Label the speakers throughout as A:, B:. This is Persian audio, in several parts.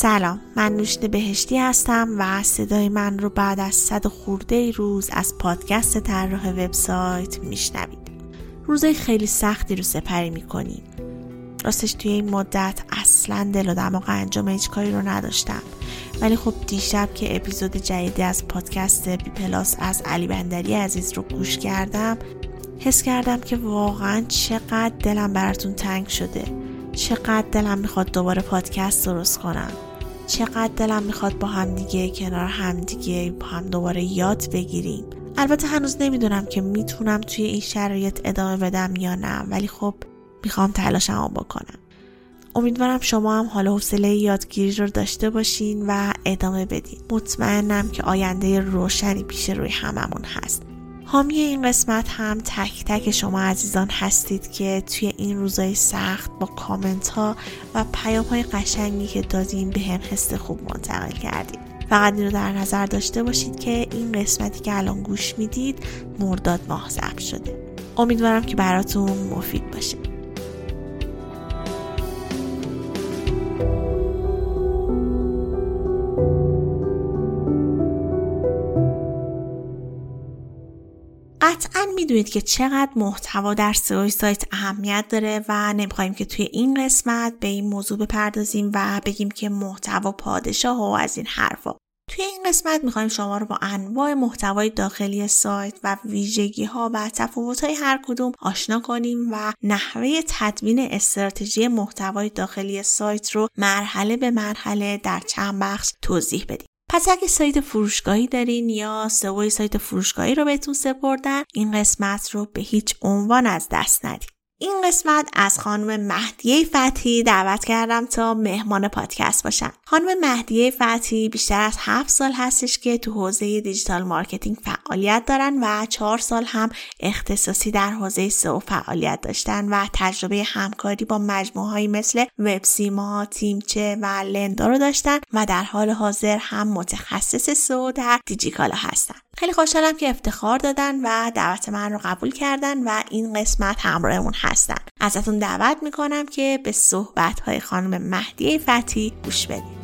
A: سلام من نوشته بهشتی هستم و صدای من رو بعد از صد خورده روز از پادکست طراح وبسایت میشنوید. روزای خیلی سختی رو سپری می‌کنیم. راستش توی این مدت اصلا دل و دماغ انجام هیچ کاری رو نداشتم. ولی خب دیشب که اپیزود جدیدی از پادکست بی پلاس از علی بندری عزیز رو گوش کردم حس کردم که واقعا چقدر دلم براتون تنگ شده. چقدر دلم می‌خواد دوباره پادکست درست کنم. چقدر دلم می‌خواد با همدیگه کنار همدیگه با هم دوباره یاد بگیریم. البته هنوز نمی‌دونم که می‌تونم توی این شرایط ادامه بدم یا نه ولی خب می‌خوام تلاشمو بکنم. امیدوارم شما هم حال حوصله یادگیری رو داشته باشین و ادامه بدین. مطمئنم که آینده روشنی پیش روی هممون هست. حامی این قسمت هم تک تک شما عزیزان هستید که توی این روزای سخت با کامنت ها و پیام های قشنگی که دادین به هم حس خوب منتقل کردید. فقط این رو در نظر داشته باشید که این قسمتی که الان گوش می‌دید مرداد ماه ضبط شده. امیدوارم که براتون مفید باشه. قطعا می‌دونید که چقدر محتوا در سئو سایت اهمیت داره و نمی‌خوایم که توی این قسمت به این موضوع بپردازیم و بگیم که محتوا پادشاه و از این حرفا توی این قسمت می‌خوایم شما رو با انواع محتوای داخلی سایت و ویژگی ها و تفاوت های هر کدوم آشنا کنیم و نحوه تدوین استراتژی محتوای داخلی سایت رو مرحله به مرحله در چند بخش توضیح بدیم. پس اگه سایت فروشگاهی دارین یا سئو سایت فروشگاهی رو بهتون سپردن این قسمت رو به هیچ عنوان از دست ندید. این قسمت از خانم مهدیه فتحی دعوت کردم تا مهمان پادکست باشن. خانم مهدیه فتحی بیشتر از هفت سال هستش که تو حوزه digital marketing فعالیت دارن و چهار سال هم اختصاصی در حوزه سئو فعالیت داشتن و تجربه همکاری با مجموعه مثل وبسیما، تیمچه و لندا رو داشتن و در حال حاضر هم متخصص سئو در دیجیکالا هستن. خیلی خوشحالم که افتخار دادن و دعوت من رو قبول کردن و این قسمت همراهمون هستن ازتون دعوت می‌کنم که به صحبت های خانم مهدی فتی گوش بدید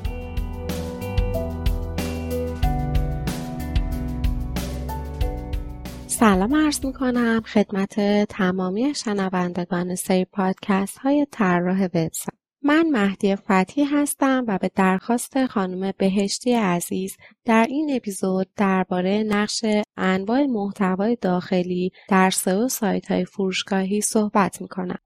B: سلام عرض می کنم خدمت تمامی شنوندگان سری پادکست های طراح وبسایت من مهدی فتحی هستم و به درخواست خانم بهشتی عزیز در این اپیزود درباره نقش انواع محتوای داخلی در سئو سایت های فروشگاهی صحبت می کنم.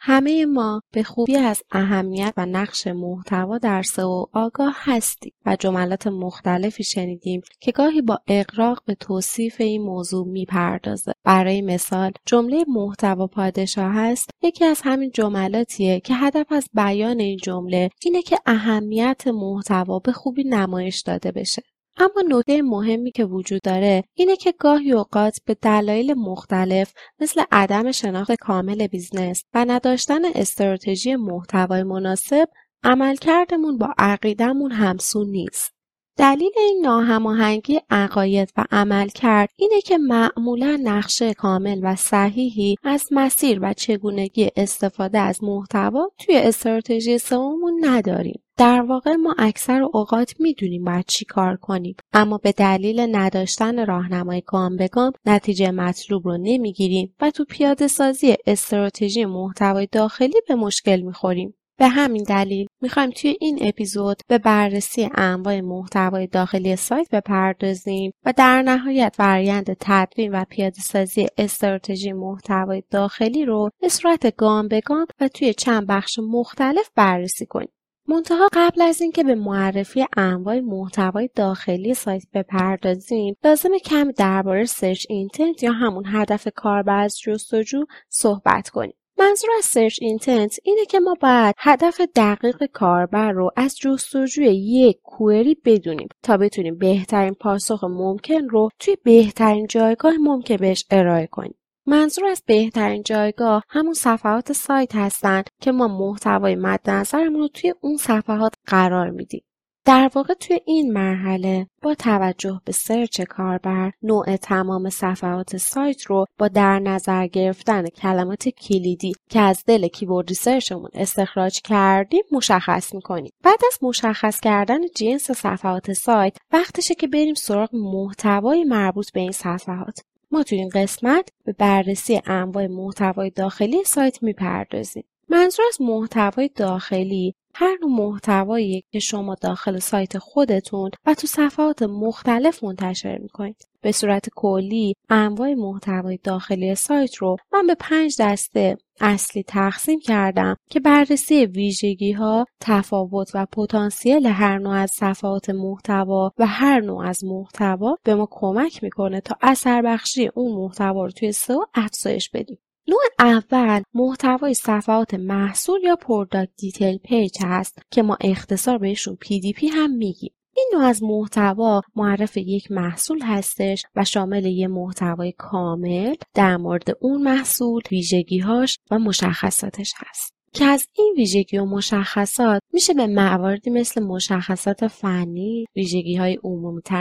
B: همه ما به خوبی از اهمیت و نقش محتوا در سئو آگاه هستیم و جملات مختلفی شنیدیم که گاهی با اقراق به توصیف این موضوع می‌پردازه. برای مثال جمله محتوا پادشاه هست یکی از همین جملاتیه که هدف از بیان این جمله اینه که اهمیت محتوا به خوبی نمایش داده بشه. اما نکته مهمی که وجود داره اینه که گاهی اوقات به دلایل مختلف مثل عدم شناخت کامل business و نداشتن استراتژی محتوای مناسب عملکردمون با عقیدمون همسو نیست. دلیل این ناهماهنگی عقاید و عملکرد اینه که معمولا نقشه کامل و صحیحی از مسیر و چگونگی استفاده از محتوا توی استراتژی سئومون نداریم. در واقع ما اکثر اوقات می‌دونیم باید چی کار کنیم اما به دلیل نداشتن راهنمای گام به گام نتیجه مطلوب رو نمی‌گیریم و تو پیاده سازی استراتژی محتوای داخلی به مشکل می‌خوریم. به همین دلیل می‌خوایم توی این اپیزود به بررسی انواع محتوای داخلی سایت بپردازیم و در نهایت فرایند تدوین و پیاده سازی استراتژی محتوای داخلی رو به صورت گام به گام و توی چند بخش مختلف بررسی کنیم. منتها قبل از اینکه به معرفی انواع محتوای داخلی سایت بپردازیم لازمه کمی درباره search intent یا همون هدف کاربر از جستجو صحبت کنیم منظور از search intent اینه که ما باید هدف دقیق کاربر رو از جستجوی یک query بدونیم تا بتونیم بهترین پاسخ ممکن رو توی بهترین جایگاه ممکن بهش ارائه کنیم. منظور از بهترین جایگاه همون صفحات سایت هستند که ما محتوای مد نظرمون رو توی اون صفحات قرار میدیم. در واقع توی این مرحله با توجه به search کاربر نوع تمام صفحات سایت رو با در نظر گرفتن کلمات کلیدی که از دل keyword research مون استخراج کردیم مشخص می‌کنیم. بعد از مشخص کردن جنس صفحات سایت وقتشه که بریم سراغ محتوای مربوط به این صفحات. ما توی این قسمت به بررسی انواع محتوای داخلی سایت می‌پردازیم. منظور از محتوای داخلی هر نوع محتوایی که شما داخل سایت خودتون و تو صفحات مختلف منتشر می‌کنید. به صورت کلی انواع محتوای داخلی سایت رو من به پنج دسته اصلی تقسیم کردم که بررسی ویژگی ها، تفاوت و پتانسیل هر نوع از صفحات محتوا و هر نوع از محتوا به ما کمک می‌کنه تا اثر بخشی اون محتوا رو توی سئو افزایش بدیم. نوع اول محتوای صفحات محصول یا product detail page هست که ما به اختصار بهشون PDP هم میگیم. این نوع از محتوا معرف یک محصول هستش و شامل یه محتوای کامل در مورد اون محصول، ویژگیهاش و مشخصاتش هست. که از این ویژگی و مشخصات میشه به مواردی مثل مشخصات فنی، ویژگی های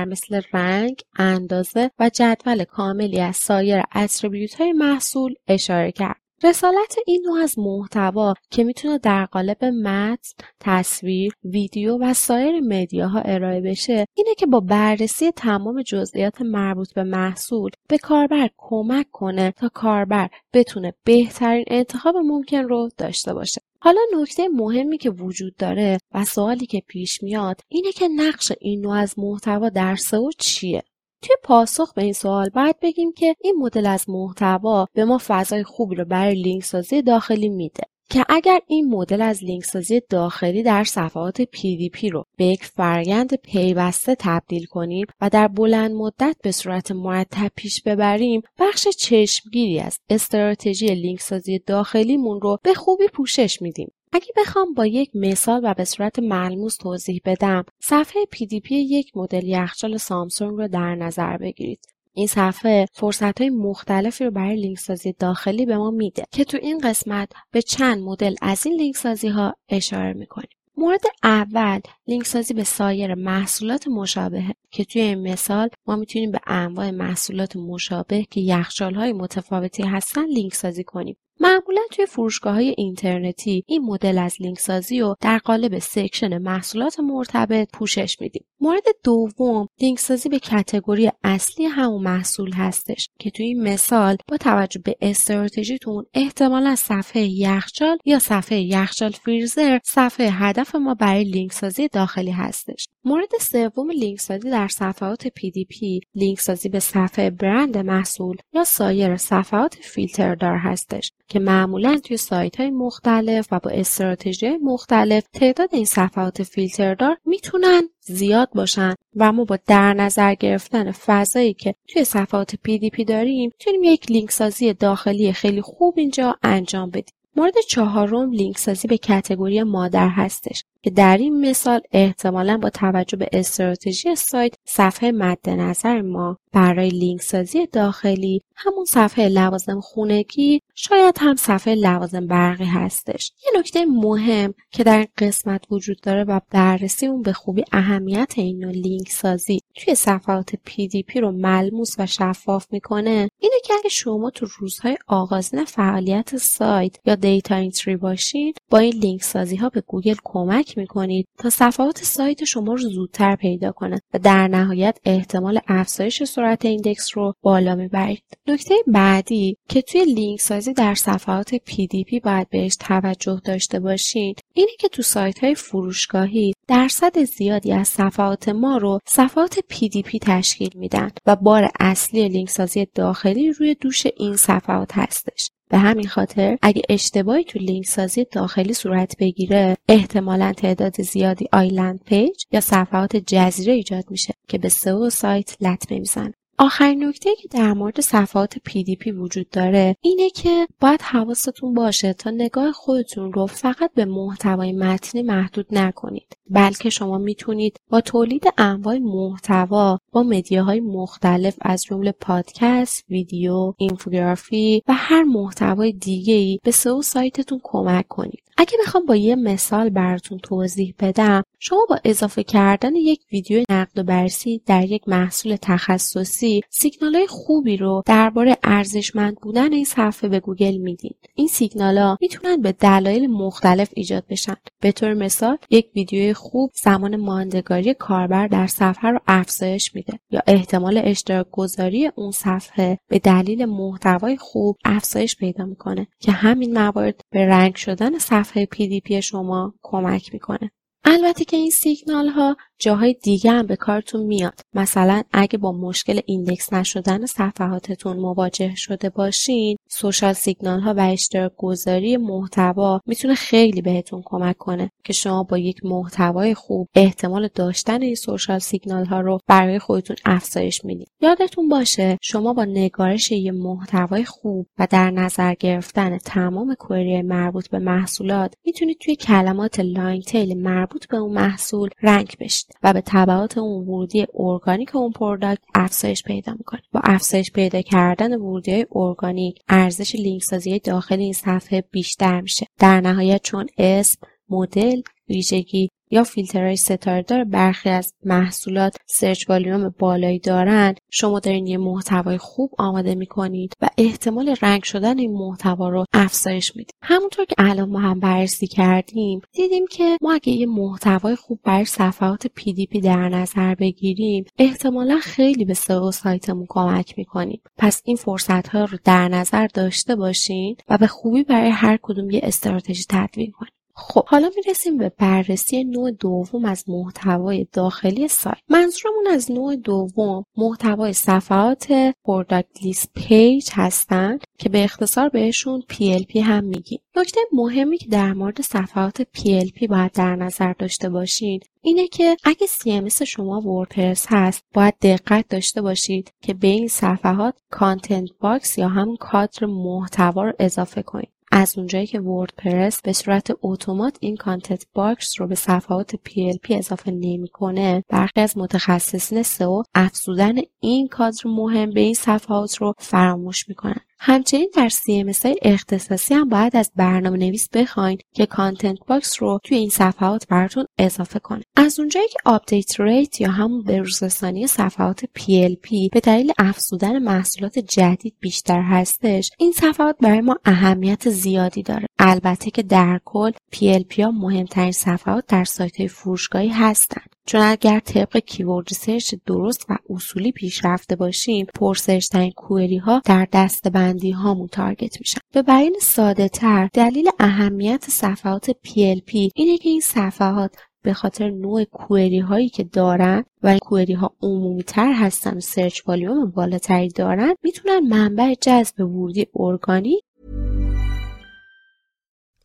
B: مثل رنگ، اندازه و جدول کاملی از سایر attribute های محصول اشاره کرد. رسالت این نوع از محتوا که می‌تونه در قالب متن، تصویر، ویدیو و سایر media ها ارائه بشه اینه که با بررسی تمام جزئیات مربوط به محصول به کاربر کمک کنه تا کاربر بتونه بهترین انتخاب ممکن رو داشته باشه. حالا نکته مهمی که وجود داره و سوالی که پیش میاد اینه که نقش این نوع از محتوا در سئو چیه؟ توی پاسخ به این سوال باید بگیم که این مدل از محتوا به ما فضای خوبی رو برای لینک سازی داخلی میده که اگر این مدل از لینک سازی داخلی در صفحات PDP رو به یک فرگند پیوسته تبدیل کنیم و در بلند مدت به صورت مرتب پیش ببریم بخش چشمگیری از استراتژی لینک سازی داخلیمون رو به خوبی پوشش میدیم. اگه بخوام با یک مثال و به صورت ملموس توضیح بدم صفحه PDP یک مدل یخچال سامسونگ رو در نظر بگیرید. این صفحه فرصت های مختلفی رو برای لینک سازی داخلی به ما میده که تو این قسمت به چند مدل از این لینک سازی ها اشاره می‌کنیم. مورد اول لینک سازی به سایر محصولات مشابهه که توی این مثال ما می‌تونیم به انواع محصولات مشابه که یخچال های متفاوتی هستن لینک سازی کنیم. معمولا توی فروشگاه های اینترنتی این مدل از لینک سازی رو در قالب section محصولات مرتبط پوشش میدیم. مورد دوم لینک سازی به category اصلی همون محصول هستش که توی این مثال با توجه به استراتژیتون احتمالا صفحه یخچال یا صفحه یخچال فریزر صفحه هدف ما برای لینک سازی داخلی هستش. مورد سوم لینک سازی در صفحات PDP لینک سازی به صفحه برند محصول یا سایر صفحات فیلتردار هستش که معمولا توی سایت های مختلف و با استراتژی مختلف تعداد این صفحات فیلتردار می‌تونن زیاد باشن و ما با در نظر گرفتن فضایی که توی صفحات PDP داریم می‌تونیم یک لینک سازی داخلی خیلی خوب اینجا انجام بدیم. مورد چهارم لینک سازی به category مادر هستش که در این مثال احتمالا با توجه به استراتژی سایت صفحه مد نظر ما برای لینک سازی داخلی همون صفحه لوازم خونگی شاید هم صفحه لوازم برقی هستش. یه نکته مهم که در این قسمت وجود داره و بررسی اون به خوبی اهمیت این نوع لینک سازی توی صفحات PDP رو ملموس و شفاف می‌کنه اینه که اگه شما تو روزهای آغازین فعالیت سایت یا data entry باشید با این لینک سازی ها به گوگل کمک می‌کنید تا صفحات سایت شما رو زودتر پیدا کنه و در نهایت احتمال افزایش سرعت index رو بالا می‌برید. نکته بعدی که توی لینک سازی در صفحات PDP باید بهش توجه داشته باشید اینه که تو سایت های فروشگاهی درصد زیادی از صفحات ما رو صفحات PDP تشکیل میدن و بار اصلی لینک سازی داخلی روی دوش این صفحات هستش. به همین خاطر اگه اشتباهی تو لینک سازی داخلی صورت بگیره احتمالا تعداد زیادی island page یا صفحات جزیره ایجاد میشه که به سئو سایت لطمه می‌زنه. آخرین نکته که در مورد صفحات PDP وجود داره اینه که باید حواستون باشه تا نگاه خودتون رو فقط به محتوای متنی محدود نکنید بلکه شما می‌تونید با تولید انواع محتوا با media های مختلف از جمله پادکست، ویدیو، اینفوگرافی و هر محتوای دیگه‌ای به سئو سایتتون کمک کنید. اگه بخوام با یه مثال براتون توضیح بدم شما با اضافه کردن یک ویدیو نقد و بررسی در یک محصول تخصصی سیگنال خوبی رو درباره ارزشمند بودن این صفحه به گوگل میدین این سیگنال ها می‌تونن به دلایل مختلف ایجاد بشن. به طور مثال یک ویدیوی خوب زمان ماندگاری کاربر در صفحه رو افزایش میده یا احتمال اشتراک گذاری اون صفحه به دلیل محتوای خوب افزایش پیدا می‌کنه که همین موارد به رنگ شدن صفحه PDP شما کمک می‌کنه. البته که این سیگنال ها جاهای دیگه هم به کارتون میاد. مثلا اگه با مشکل index نشدن صفحاتتون مواجه شده باشین social signal ها و اشتراک گذاری محتوا می‌تونه خیلی بهتون کمک کنه که شما با یک محتوای خوب احتمال داشتن این social signal ها رو برای خودتون افزایش می‌دید یادتون باشه شما با نگارش یه محتوای خوب و در نظر گرفتن تمام query مربوط به محصولات می‌تونید توی کلمات long tail مربوط به اون محصول rank بشید و به تبعات اون ورودی ارگانیک اون product افزایش پیدا می‌کنه. با افزایش پیدا کردن ورودی ارگانیک ارزش لینک سازی داخل این صفحه بیشتر میشه. در نهایت چون اسم مدل ویژگی یا فیلترهای ستاره دار برخی از محصولات سرچ والیوم بالایی دارند شما دارین یه محتوای خوب آماده می‌کنید و احتمال رنگ شدن این محتوا رو افزایش می‌دید. همونطور که الان ما هم بررسی کردیم دیدیم که ما اگه یه محتوای خوب برای صفحات PDP در نظر بگیریم احتمالا خیلی به سئو سایتمون کمک می‌کنیم. پس این فرصت ها رو در نظر داشته باشین و به خوبی برای هر کدوم یه استراتژی تدوین کنید خب حالا می‌رسیم به بررسی نوع دوم از محتوای داخلی سایت. منظورمون از نوع دوم محتوای صفحات product list page هستند که به اختصار بهشون PLP هم میگیم. نکته مهمی که در مورد صفحات PLP باید در نظر داشته باشید اینه که اگه CMS شما وردپرس هست باید دقت داشته باشید که به این صفحات content box یا هم کادر محتوا رو اضافه کنید. از اونجایی که وردپرس به صورت اتومات این content box رو به صفحات PLP اضافه نمی‌کنه برخی از متخصصین سئو افزودن این کادر مهم به این صفحات رو فراموش می‌کنن. همچنین در CMS های اختصاصی هم باید از برنامه نویس بخواین که content box رو توی این صفحات براتون اضافه کنه. از اونجایی که update rate یا همون بروزرسانی صفحات PLP به دلیل افزودن محصولات جدید بیشتر هستش این صفحات برای ما اهمیت زیادی داره. البته که در کل PLP ها مهمترین صفحات در سایت های فروشگاهی هستند چون اگر طبق keyword research درست و اصولی پیش رفته باشیم پر search ترین query ها در دسته بندی هامون target میشن. به بیان ساده تر دلیل اهمیت صفحات PLP اینه که این صفحات به خاطر نوع کوئری هایی که دارن و کوئری ها عمومی تر هستن و سرچ والیوم بالاتری دارن می‌تونن منبع جذب ورودی ارگانیک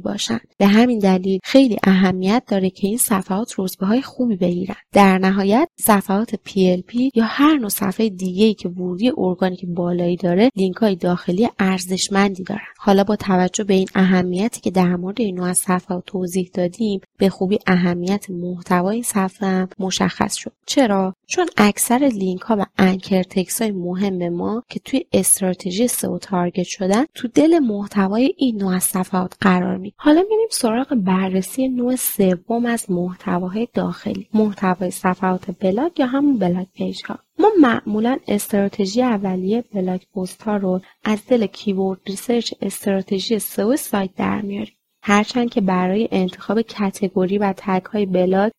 B: باشن به همین دلیل خیلی اهمیت داره که این صفحات رتبه های خوبی بگیرن. در نهایت صفحات PLP یا هر نوع صفحه دیگه ای که ورودی ارگانیک بالایی داره لینک های داخلی ارزشمندی دارن. حالا با توجه به این اهمیتی که در مورد این نوع صفحات توضیح دادیم به خوبی اهمیت محتوای صفحه هم مشخص شد. چرا؟ چون اکثر لینک ها و anchor text های مهم ما که توی استراتژی سئو target شدن تو دل محتوای این نوع صفحات قرار می حالا میریم سراغ بررسی نوع سوم از محتواهای داخلی. محتوای صفحات بلاگ یا همون blog page ها ما معمولا استراتژی اولیه blog post ها رو از دل keyword research استراتژی سئو سایت در میاریم. هرچند که برای انتخاب category و tag های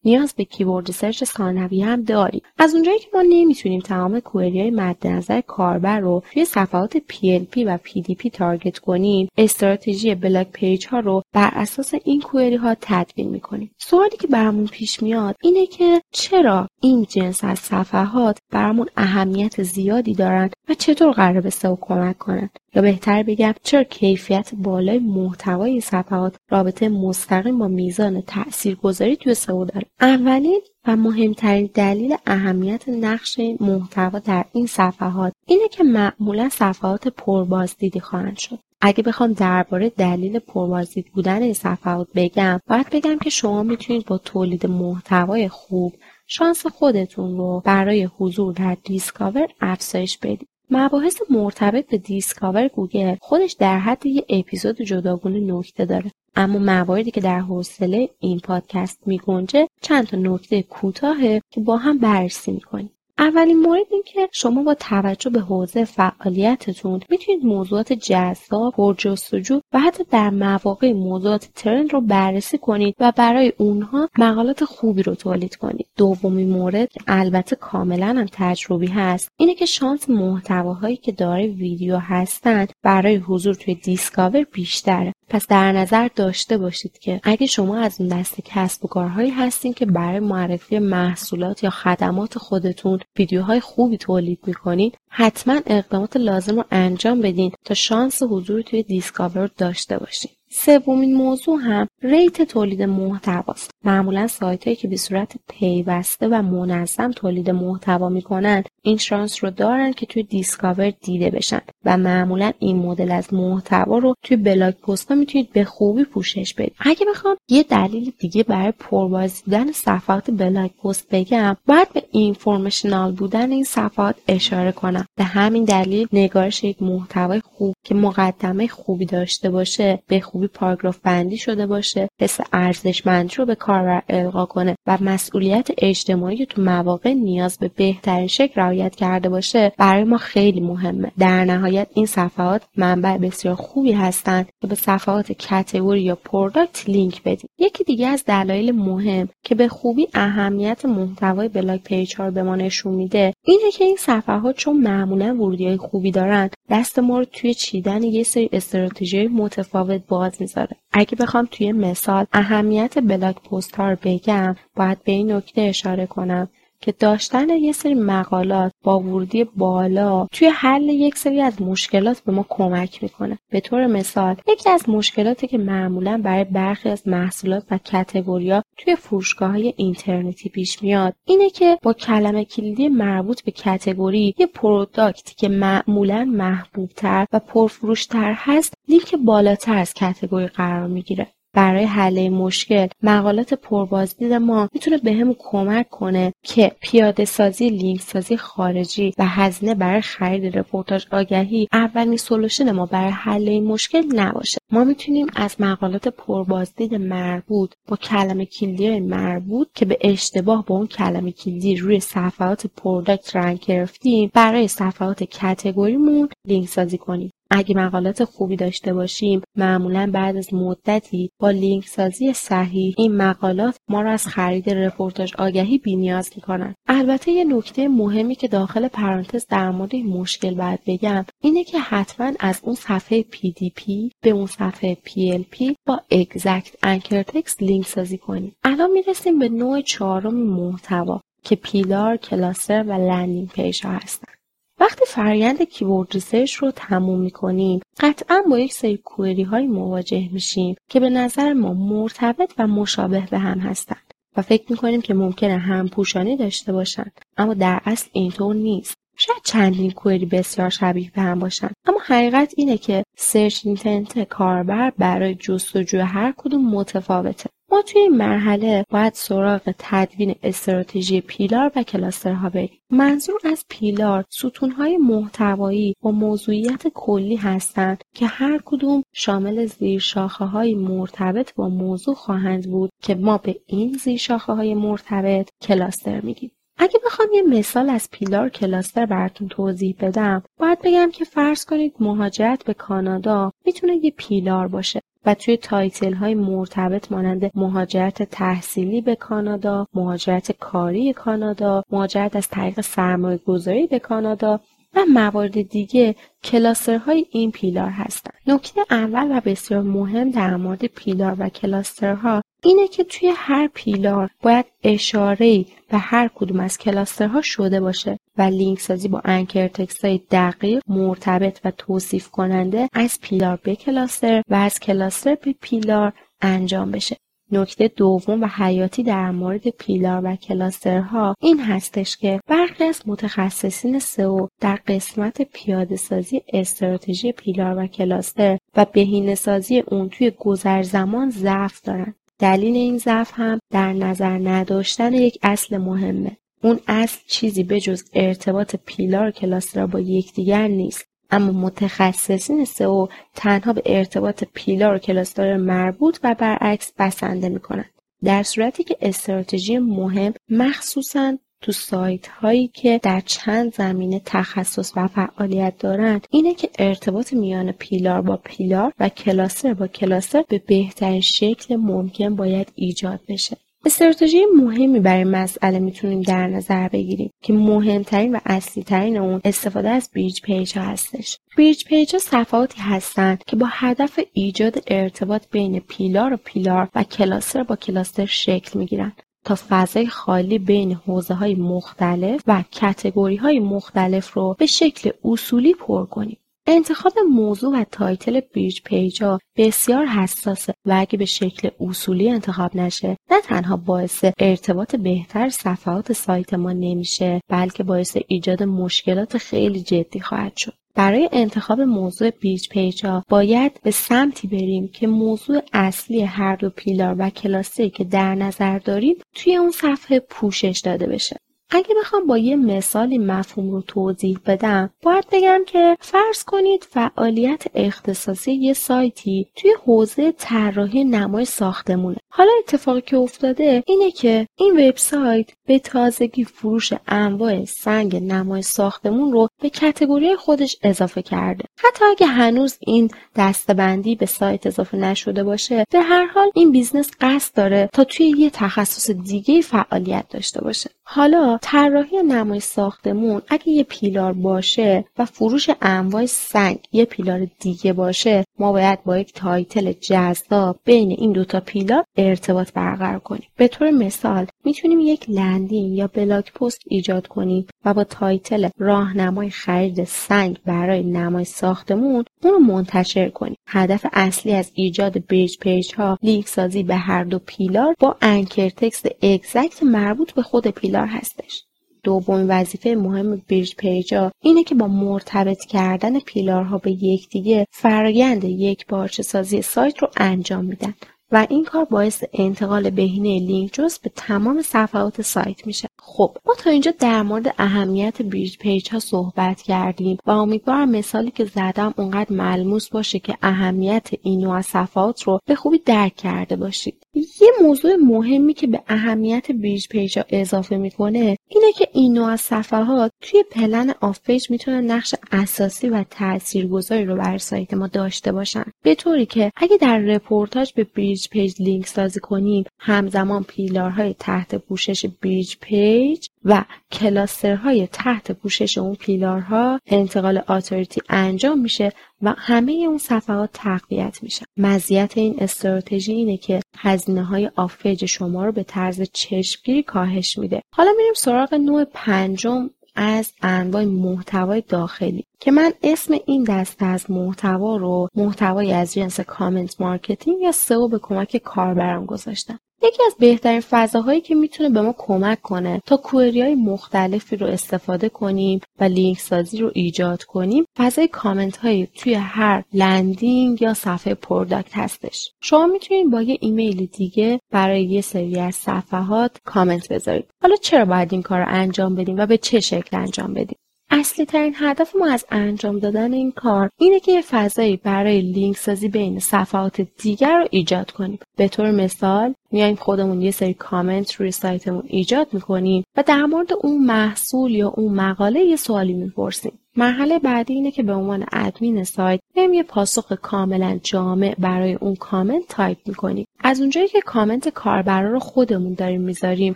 B: نیاز به keyword research ثانویه هم داریم. از اونجایی که ما نمی‌تونیم تمام query های مد نظر کاربر رو توی صفحات PLP و PDP target کنیم استراتژی blog page ها رو بر اساس این query ها تدوین می‌کنیم. سوالی که برامون پیش میاد اینه که چرا این جنس از صفحات برامون اهمیت زیادی دارن و چطور قرار به سئو کمک کنند یا بهتر بگم چرا کیفیت بالای محتوای صفحات رابطه مستقیم با میزان تاثیرگذاری توی سئو داره. اولین و مهمترین دلیل اهمیت نقش محتوا در این صفحات اینه که معمولا صفحات پربازدیدی خواهند شد. اگه بخوام درباره دلیل پربازدید بودن این صفحات بگم باید بگم که شما می‌تونید با تولید محتوای خوب شانس خودتون رو برای حضور در Discover افزایش بدید. مباحث مرتبط به Discover گوگل خودش در حد یه اپیزود جداگونه نکته داره. اما مواردی که در حوصله این پادکست میگنجه چند تا نکته کوتاهه که با هم بررسی می‌کنیم. اولین مورد این که شما با توجه به حوزه فعالیتتون می‌تونید موضوعات جذاب، پرجستجو و حتی در مواقع موضوعات ترند رو بررسی کنید و برای اونها مقالات خوبی رو تولید کنید. دومین مورد البته کاملا هم تجربی هست اینه که شانس محتواهایی که دارای ویدیو هستند برای حضور توی Discover بیشتره. پس در نظر داشته باشید که اگه شما از اون دست کسب و کارهایی هستین که برای معرفی محصولات یا خدمات خودتون ویدیوهای خوبی تولید می‌کنید حتما اقدامات لازم رو انجام بدین تا شانس حضور توی Discover داشته باشین. سومین موضوع هم rate تولید محتواست. معمولا سایت هایی که به صورت پیوسته و منظم تولید محتوا می‌کنند این شانس رو دارن که توی Discover دیده بشن. و معمولا این مدل از محتوا رو توی blog post ها می‌تونید به خوبی پوشش بدید. اگه بخوام یه دلیل دیگه برای پربازدید بودن صفحات blog post بگم باید به informational بودن این صفحات اشاره کنم. به همین دلیل نگارش یک محتوای خوب که مقدمه خوبی داشته باشه به خوبی پاراگراف بندی شده باشه حس ارزشمندی رو به کاربر القا کنه و مسئولیت اجتماعی تو مواقع نیاز به بهترین شکل رعایت کرده باشه برای ما خیلی مهمه. در نهایت این صفحات منبع بسیار خوبی هستند که به صفحات category یا product لینک بدیم یکی دیگه از دلایل مهم که به خوبی اهمیت محتوای blog page ها رو به ما نشون میده اینه که این صفحات چون معمولا ورودی های خوبی دارن دست ما رو توی چیدن یه سری استراتژی متفاوت باز می‌ذاره. اگه بخوام توی مثال اهمیت blog post ها رو بگم باید به این نکته اشاره کنم. که داشتن یه سری مقالات با ورودی بالا توی حل یک سری از مشکلات به ما کمک می‌کنه. به طور مثال یکی از مشکلاتی که معمولا برای برخی از محصولات و category ا توی فروشگاه های اینترنتی پیش میاد اینه که با کلمه کلیدی مربوط به category یه product ی که معمولا محبوبتر و پرفروشتر هست rank بالاتر از category قرار می‌گیره. برای حل مشکل مقالات پربازدید ما می‌تونه بهمون کمک کنه که پیاده سازی لینک سازی خارجی و هزینه برای خرید رپورتاج آگهی اولین solution ما برای حل این مشکل نباشه. ما می‌تونیم از مقالات پربازدید مربوط با کلمه کلیدی مربوط که به اشتباه با اون کلمه کلیدی روی صفحات product rank گرفتیم برای صفحات category مون لینک سازی کنیم. اگه مقالات خوبی داشته باشیم معمولا بعد از مدتی با لینک سازی صحیح این مقالات ما را از خرید رپورتاج آگهی بینیاز می‌کنن البته یه نکته مهمی که داخل پرانتز در مورد این مشکل باید بگم اینه که حتما از اون صفحه PDP به اون صفحه PLP با Exact Anchor Text لینک سازی کنیم. الان می‌رسیم به نوع چهارم محتوا که pillar، cluster و landing page هستن. وقتی فرایند keyword research رو تموم می‌کنیم قطعا با یک سری query های مواجه میشیم که به نظر ما مرتبط و مشابه به هم هستند فکر می‌کنیم که ممکنه هم پوشانی داشته باشند اما در اصل اینطور نیست. شاید چندین کوئری بسیار شبیه به هم باشند اما حقیقت اینه که سرچ اینتنت کاربر برای جستجوی هر کدوم متفاوته. ما توی این مرحله باید سراغ تدوین استراتژی پیلار و کلاسترها بریم. منظور از پیلار ستونهای محتوایی با موضوعیت کلی هستند که هر کدوم شامل زیرشاخه های مرتبط با موضوع خواهند بود که ما به این زیرشاخه های مرتبط کلاستر میگیم. اگه بخوام یه مثال از pillar cluster براتون توضیح بدم باید بگم که فرض کنید مهاجرت به کانادا می‌تونه یه pillar باشه. و توی title های مرتبط مانند مهاجرت تحصیلی به کانادا، مهاجرت کاری کانادا، مهاجرت از طریق سرمایه گذاری به کانادا و موارد دیگه cluster های این pillar هستند. نکته اول و بسیار مهم در مورد pillar و cluster ها اینه که توی هر pillar باید اشاره به هر کدوم از cluster ها شده باشه و لینک سازی با anchor text های دقیق مرتبط و توصیف کننده از pillar به cluster و از cluster به pillar انجام بشه. نکته دوم و حیاتی در مورد پیلار و کلاسترها این هستش که برخی از متخصصین سئو در قسمت پیاده سازی استراتژی پیلار و کلاستر و بهینه سازی اون توی گذر زمان ضعف دارن. دلیل این ضعف هم در نظر نداشتن یک اصل مهمه. اون اصل چیزی به جز ارتباط پیلار کلاستر با یکدیگر نیست. اما متخصصین سئو تنها به ارتباط pillar و cluster مربوط و برعکس بسنده می‌کنند. در صورتی که استراتژی مهم مخصوصا تو سایت هایی که در چند زمینه تخصص و فعالیت دارند اینه که ارتباط میان pillar با pillar و cluster با cluster به بهترین شکل ممکن باید ایجاد بشه استراتژی مهمی برای مسئله می‌تونیم در نظر بگیریم که مهمترین و اصلی ترین اون استفاده از bridge page ها هستش. bridge page ها صفحاتی هستند که با هدف ایجاد ارتباط بین pillar و pillar و cluster با cluster شکل می‌گیرند. تا فضای خالی بین حوزه های مختلف و category های مختلف رو به شکل اصولی پر کنیم. انتخاب موضوع و title bridge page ا بسیار حساسه و اگه به شکل اصولی انتخاب نشه نه تنها باعث ارتباط بهتر صفحات سایت ما نمیشه بلکه باعث ایجاد مشکلات خیلی جدی خواهد شد. برای انتخاب موضوع بیج پیجا باید به سمتی بریم که موضوع اصلی هر دو pillar و cluster ی که در نظر داریم توی اون صفحه پوشش داده بشه. اگه بخوام با یه مثالی مفهوم رو توضیح بدم باید بگم که فرض کنید فعالیت اختصاصی یه سایتی توی حوزه طراحی نمای ساختمونه. حالا اتفاقی که افتاده اینه که این وبسایت به تازگی فروش انواع سنگ نمای ساختمون رو به category خودش اضافه کرده. حتی اگه هنوز این دسته‌بندی به سایت اضافه نشده باشه به هر حال این business قصد داره تا توی یه تخصص دیگه فعالیت داشته باشه. حالا طراحی نمای ساختمون اگه یه pillar باشه و فروش انواع سنگ یه pillar دیگه باشه ما باید با یک title جذاب بین این دوتا pillar ارتباط برقرار کنیم به طور مثال می‌تونیم یک landing یا blog post ایجاد کنیم و با title راهنمای خرید سنگ برای نمای ساختمون اون رو منتشر کنیم. هدف اصلی از ایجاد bridge page ها لینک سازی به هر دو pillar با anchor text exact مربوط به خود pillar هستش. دومین وظیفه مهم bridge page ا اینه که با مرتبط کردن pillar ها به یکدیگه فرایند یک پارچه سازی سایت رو انجام میدن. و این کار باعث انتقال بهینه link juice به تمام صفحات سایت میشه. خب ما تا اینجا در مورد اهمیت bridge page ها صحبت کردیم و امیدوارم مثالی که زدم اونقدر ملموس باشه که اهمیت این نوع صفحات رو به خوبی درک کرده باشید. یه موضوع مهمی که به اهمیت bridge page ها اضافه می‌کنه اینه که این نوع صفحات توی plan off page می‌تونن نقش اساسی و تاثیرگذاری رو بر سایت ما داشته باشن. به طوری که اگه در رپورتاژ به bridge page لینک سازی کنیم همزمان pillar های تحت پوشش bridge page و cluster های تحت پوشش اون pillar ها انتقال authority انجام میشه و همه اون صفحات تقویت میشه. مزیت این استراتژی اینه که هزینه های off page شما رو به طرز چشمگیری کاهش میده. حالا میریم سراغ نوع پنجم از انواع محتوای داخلی. که من اسم این دسته از محتوا رو محتوای از جنس comment marketing یا سئو به کمک کاربران گذاشتم. یکی از بهترین فضاهایی که می‌تونه به ما کمک کنه تا query های مختلفی رو استفاده کنیم و لینک سازی رو ایجاد کنیم فضای کامنت هایی توی هر landing یا صفحه product هستش. شما می‌تونید با یه ایمیل دیگه برای یه سری از صفحات کامنت بذارید. حالا چرا باید این کار رو انجام بدیم و به چه شکل انجام بدیم؟ اصلی ترین هدف ما از انجام دادن این کار اینه که یه فضایی برای لینک سازی بین صفحات دیگر رو ایجاد کنیم. به طور مثال میایم خودمون یه سری کامنت روی سایتمون ایجاد می‌کنیم و در مورد اون محصول یا اون مقاله یه سوالی می‌پرسیم. مرحله بعدی اینه که به عنوان ادمین سایت میایم یه پاسخ کاملا جامع برای اون کامنت تایپ می‌کنیم. از اونجایی که کامنت کاربرا رو خودمون داریم می‌ذاریم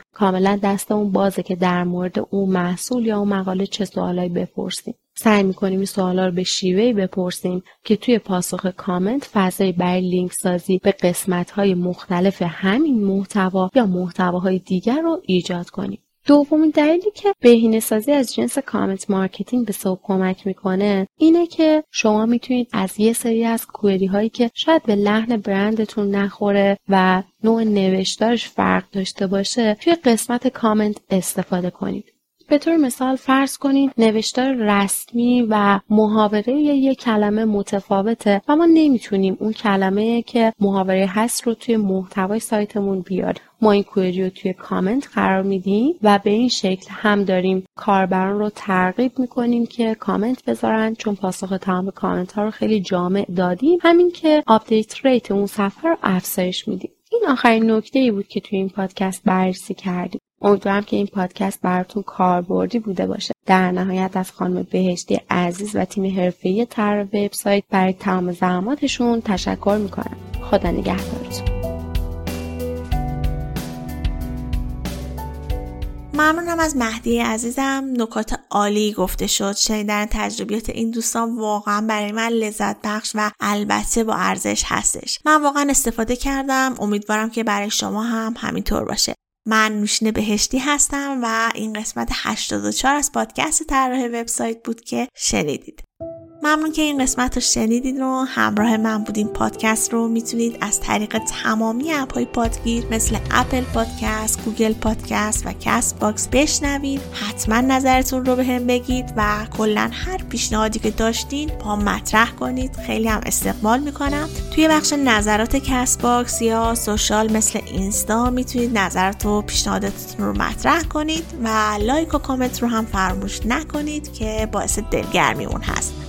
B: کاملا دستمون بازه که در مورد اون محصول یا اون مقاله چه سوالایی بپرسیم. سعی می‌کنیم این سوالا رو به شیوه‌ای بپرسیم که توی پاسخ کامنت فضایی برای لینک سازی به قسمت های مختلف همین محتوا یا محتواهای دیگر رو ایجاد کنیم. دومین دلیلی که بهینه سازی از جنس comment marketing به سئو کمک می‌کنه اینه که شما می‌تونید از یه سری از query هایی که شاید به لحن برندتون نخوره و نوع نوشتارش فرق داشته باشه توی قسمت کامنت استفاده کنید. به طور مثال فرض کنید نوشتار رسمی و محاوره یک کلمه متفاوته و ما نمی‌تونیم اون کلمه که محاوره هست رو توی محتوای سایتمون بیاریم ما این query رو توی کامنت قرار میدیم و به این شکل هم داریم کاربران رو ترغیب می‌کنیم که کامنت بذارن چون پاسخ تمام کامنت ها رو خیلی جامع دادیم. هم اینکه update rate اون صفحه رو افزایش میدیم. این آخرین نکته ای بود که توی این پادکست بررسی کردیم. امیدوارم که این پادکست براتون کاربردی بوده باشه. در نهایت از خانم بهشتی عزیز و تیم حرفه‌ای طراح وبسایت برای تمام زحماتشون تشکر می‌کنم. خدا نگهدارتون.
A: ممنونم از مهدیه عزیزم. نکات عالی گفته شد. شنیدن تجربیات این دوستان واقعا برای من لذت بخش و البته با ارزش هستش. من واقعا استفاده کردم. امیدوارم که برای شما هم همینطور باشه. من نوشین بهشتی هستم و این قسمت 84 از پادکست طراح وبسایت بود که شنیدید. ممنون که این قسمت رو شنیدید و همراه من بودین. پادکست رو می‌تونید از طریق تمامی اپ های پادگیر مثل اپل پادکست، گوگل پادکست و کست باکس بشنوید حتما نظرتون رو بهم بگید و کلا هر پیشنهادی که داشتین باهام مطرح کنید. خیلی هم استقبال می‌کنم. توی بخش نظرات Castbox یا social مثل اینستا می‌تونید نظرات و پیشنهاداتتون رو مطرح کنید و لایک و کامنت رو هم فراموش نکنید که باعث دلگرمی اون هست.